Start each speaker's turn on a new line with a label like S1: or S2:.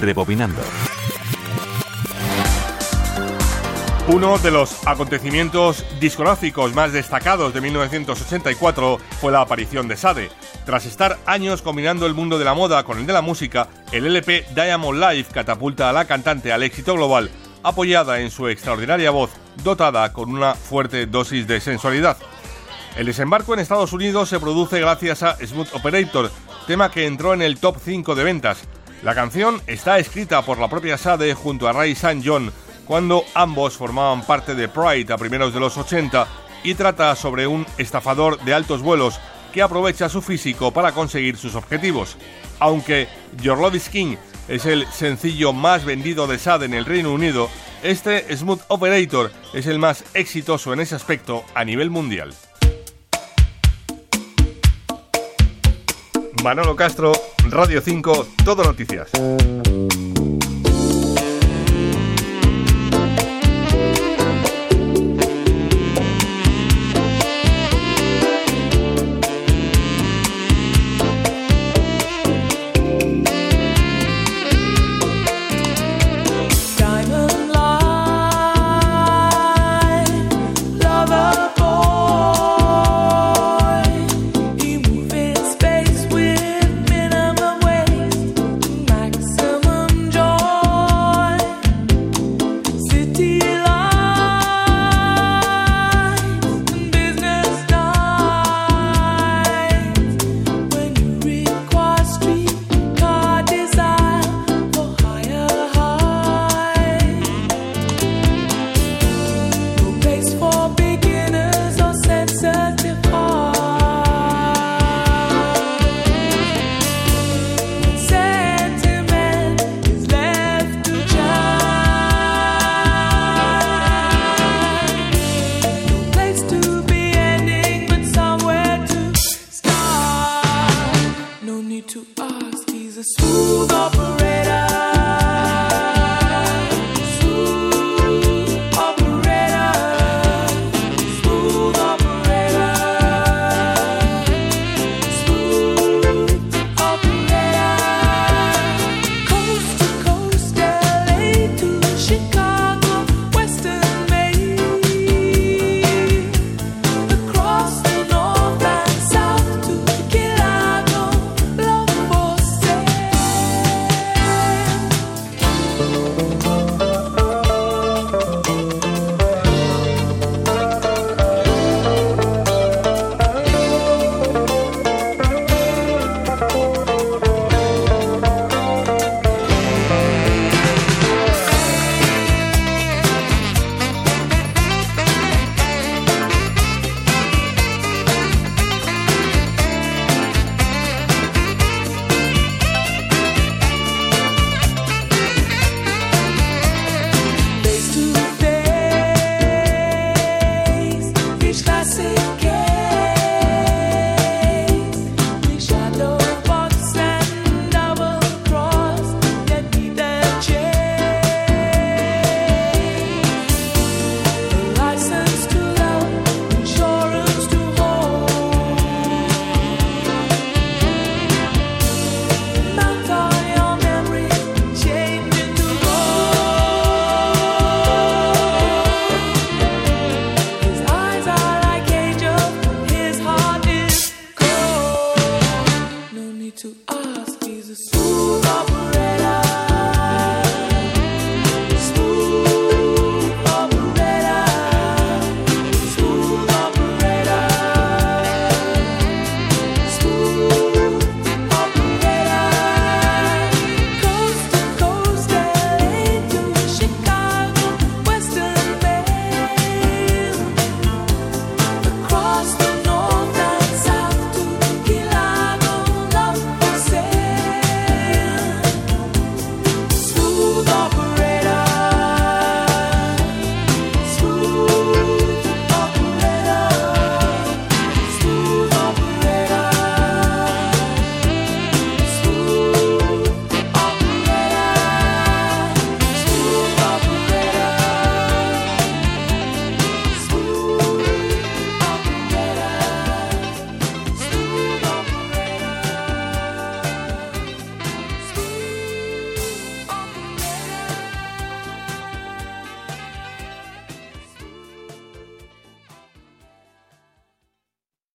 S1: Rebobinando.
S2: Uno de los acontecimientos discográficos más destacados de 1984 fue la aparición de Sade. Tras estar años combinando el mundo de la moda con el de la música, el LP Diamond Life catapulta a la cantante al éxito global, apoyada en su extraordinaria voz, dotada con una fuerte dosis de sensualidad. El desembarco en Estados Unidos se produce gracias a Smooth Operator, tema que entró en el top 5 de ventas. La canción está escrita por la propia Sade junto a Ray St. John, cuando ambos formaban parte de Pride a primeros de los 80 y trata sobre un estafador de altos vuelos que aprovecha su físico para conseguir sus objetivos. Aunque Your Love is King es el sencillo más vendido de SAD en el Reino Unido, este Smooth Operator es el más exitoso en ese aspecto a nivel mundial. Manolo Castro, Radio 5, Todo Noticias.
S3: a smooth operator.